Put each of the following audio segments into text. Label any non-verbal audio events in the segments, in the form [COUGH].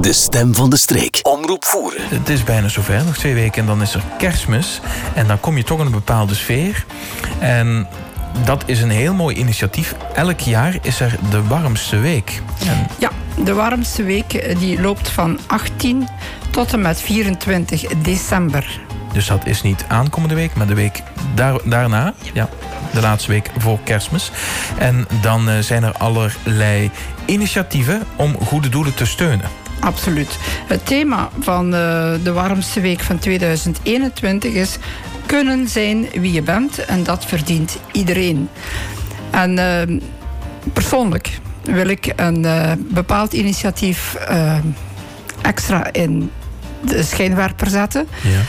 De stem van de streek. Omroep voeren. Het is bijna zover, nog twee weken en dan is er kerstmis. En dan kom je toch in een bepaalde sfeer. En dat is een heel mooi initiatief. Elk jaar is er de warmste week. En Ja, de warmste week eh, die loopt van 18 tot en met 24 december. dus dat is niet aankomende week, maar de week daar, daarna. Ja, de laatste week voor kerstmis. En dan eh, zijn er allerlei initiatieven om goede doelen te steunen. Absoluut. Het thema van eh, de warmste week van 2021 is kunnen zijn wie je bent en dat verdient iedereen. En eh, persoonlijk wil ik een eh, bepaald initiatief eh, extra in de schijnwerper zetten. Ja.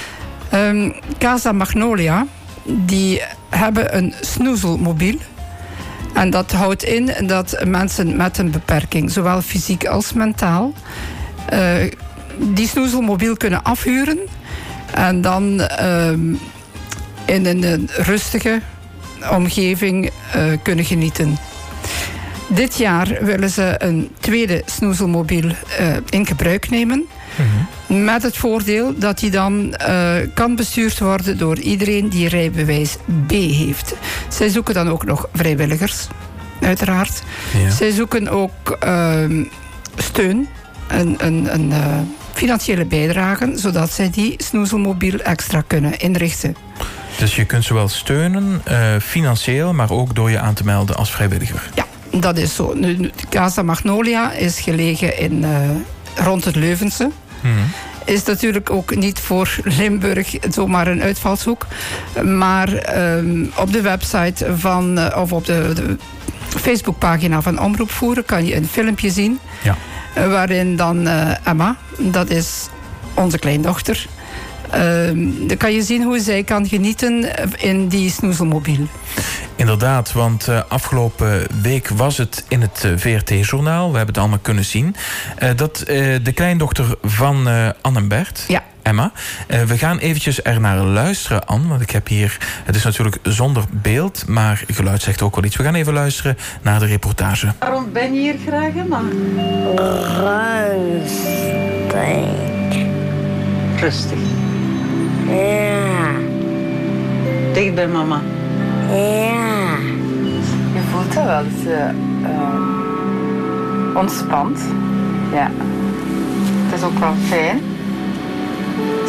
Ehm, Casa Magnolia, die hebben een snoezelmobiel. En dat houdt in dat mensen met een beperking, zowel fysiek als mentaal, die snoezelmobiel kunnen afhuren. En dan ehm, in een, rustige omgeving eh, kunnen genieten. Dit jaar willen ze een tweede snoezelmobiel eh, in gebruik nemen. Met het voordeel dat die dan eh, kan bestuurd worden door iedereen die rijbewijs B heeft. Zij zoeken dan ook nog vrijwilligers, uiteraard. Ja. Zij zoeken ook ehm, steun, een, een, een eh, financiële bijdrage, zodat zij die snoezelmobiel extra kunnen inrichten. Dus je kunt zowel steunen, eh, financieel, maar ook door je aan te melden als vrijwilliger. Ja, dat is zo. Nu, Casa Magnolia is gelegen in, eh, rond het Leuvense. Mhm. Is natuurlijk ook niet voor Limburg zomaar een uitvalshoek. Maar ehm, op de website van, of op de, de Facebookpagina van Omroep Voeren kan je een filmpje zien. Ja. Waarin dan eh, Emma, dat is onze kleindochter. ehm, dan kan je zien hoe zij kan genieten in die snoezelmobiel. Inderdaad, want eh, afgelopen week was het in het eh, VRT-journaal. We hebben het allemaal kunnen zien. dat de kleindochter van eh Anne en Bert, Ja. Emma. eh, we gaan eventjes er naar luisteren, Anne. Want ik heb hier... Het is natuurlijk zonder beeld, maar geluid zegt ook wel iets. We gaan even luisteren naar de reportage. Waarom ben je hier graag, Emma? Rustig. Rustig. Ja. Dicht bij mama. Ja. Je voelt dat wel. Het is eh, eh, ontspant. Ja. Het is ook wel fijn.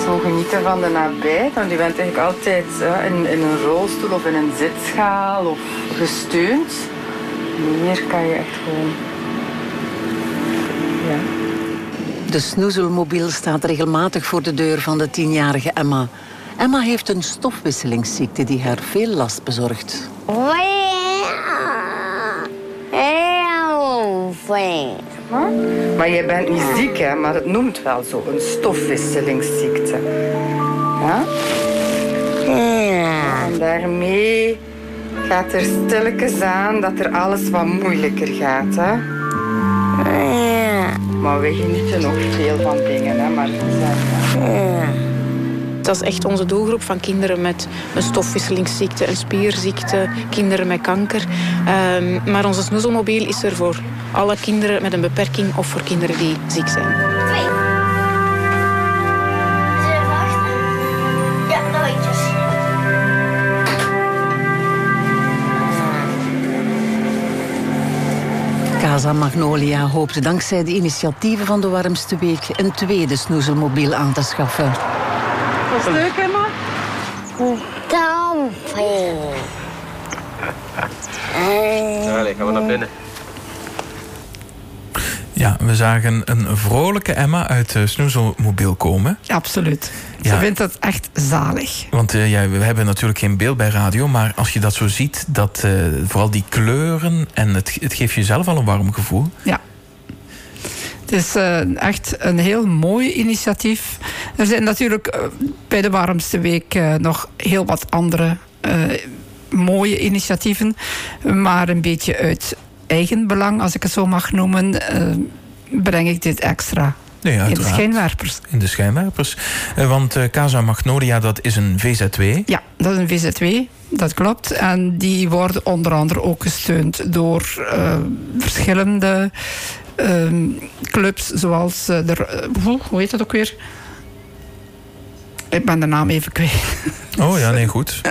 Zo genieten van de nabijheid. Want je bent eigenlijk altijd eh, in, in een rolstoel of in een zitschaal of gesteund. Hier kan je echt gewoon. Ja. De snoezelmobiel staat regelmatig voor de deur van de tienjarige Emma. Emma heeft een stofwisselingsziekte die haar veel last bezorgt. Maar je bent niet ziek, hè? maar het noemt wel zo een stofwisselingsziekte. Ja. En daarmee gaat er stilletjes aan dat er alles wat moeilijker gaat. Hè? Ja. Maar we genieten nog veel van dingen. Hè? Maar Ja. Dat is echt onze doelgroep van kinderen met een stofwisselingsziekte, een spierziekte, kinderen met kanker. Ehm, maar onze snoezelmobiel is er voor alle kinderen met een beperking of voor kinderen die ziek zijn. Twee. Ja, nooitjes. Casa Magnolia hoopt dankzij de initiatieven van de warmste week een tweede snoezelmobiel aan te schaffen. Leuk, Emma? Damping. Allee, gaan we naar binnen. Ja, we zagen een vrolijke Emma uit de snoezelmobiel komen. absoluut. Ze Ja. vindt dat echt zalig. Want eh, ja, we hebben natuurlijk geen beeld bij radio, maar als je dat zo ziet, dat, eh, vooral die kleuren en het, het geeft je zelf al een warm gevoel. Ja. Het is eh, echt een heel mooi initiatief. Er zijn natuurlijk eh, bij de warmste week eh, nog heel wat andere mooie initiatieven. Maar een beetje uit eigen belang, als ik het zo mag noemen, breng ik dit extra Nee, in de schijnwerpers. In de schijnwerpers. Want Casa Magnolia, dat is een VZW. Ja, dat is een VZW, dat klopt. En die worden onder andere ook gesteund door verschillende ehm, clubs zoals eh, de, eh, hoe heet dat ook weer? Ik ben de naam even kwijt. Oh ja, nee, goed. [LAUGHS]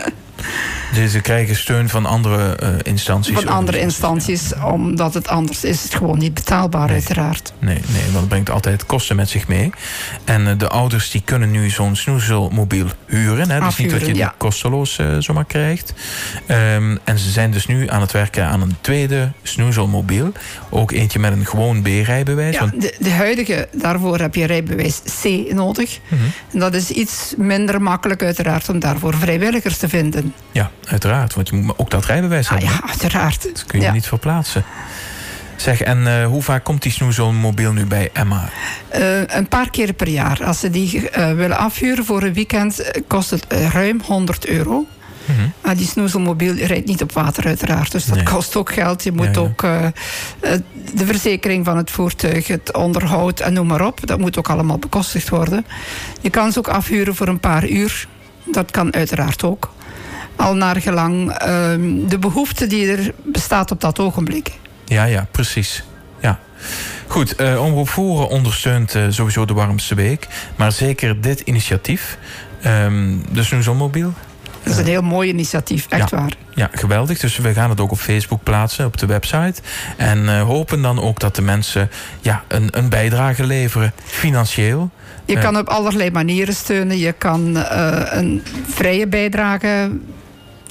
Dus ze krijgen steun van andere eh, instanties. Van andere instanties, omdat het anders is het gewoon niet betaalbaar, uiteraard. Nee, nee, want het brengt altijd kosten met zich mee. En eh, de ouders die kunnen nu zo'n snoezelmobiel huren. Hè? Dus niet dat je Afhuren, die ja. kosteloos eh, zomaar krijgt. Ehm, en ze zijn dus nu aan het werken aan een tweede snoezelmobiel. Ook eentje met een gewoon B-rijbewijs. Ja, want- de, de huidige, daarvoor heb je rijbewijs C nodig. Mhm. En dat is iets minder makkelijk uiteraard om daarvoor vrijwilligers te vinden. ja, uiteraard. Want je moet ook dat rijbewijs Ah, hebben. ja, uiteraard. Dat kun je Ja. niet verplaatsen. Zeg, en eh, hoe vaak komt die snoezelmobiel nu bij Emma? Eh, een paar keer per jaar. Als ze die eh, willen afhuren voor een weekend, kost het ruim 100 euro. Mhm. Die snoezelmobiel rijdt niet op water uiteraard. Dus dat Nee. kost ook geld. Je moet Ja, ja. ook de verzekering van het voertuig, het onderhoud en noem maar op. Dat moet ook allemaal bekostigd worden. Je kan ze ook afhuren voor een paar uur. Dat kan uiteraard ook. Al naar gelang ehm, de behoefte die er bestaat op dat ogenblik. Ja, ja, precies. Ja. Goed, eh Omroep Voeren ondersteunt eh, sowieso de warmste week. Maar zeker dit initiatief, ehm de snoezelmobiel. Dat is een heel mooi initiatief, echt Ja. waar. Ja, geweldig. Dus we gaan het ook op Facebook plaatsen, op de website. En eh, hopen dan ook dat de mensen ja, een, een bijdrage leveren, financieel. Je Ja. kan op allerlei manieren steunen. Je kan eh, een vrije bijdrage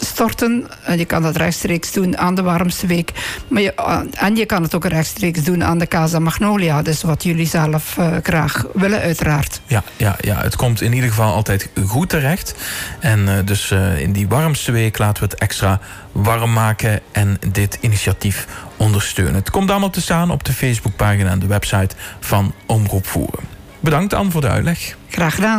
storten. En je kan dat rechtstreeks doen aan de warmste week. Maar je, eh, en je kan het ook rechtstreeks doen aan de Casa Magnolia. Dus wat jullie zelf eh, graag willen, uiteraard. Ja, ja, ja, het komt in ieder geval altijd goed terecht. En eh, dus in die warmste week laten we het extra warm maken en dit initiatief ondersteunen. Het komt allemaal te staan op de Facebookpagina en de website van Omroep Voeren. Bedankt Anne voor de uitleg. Graag gedaan.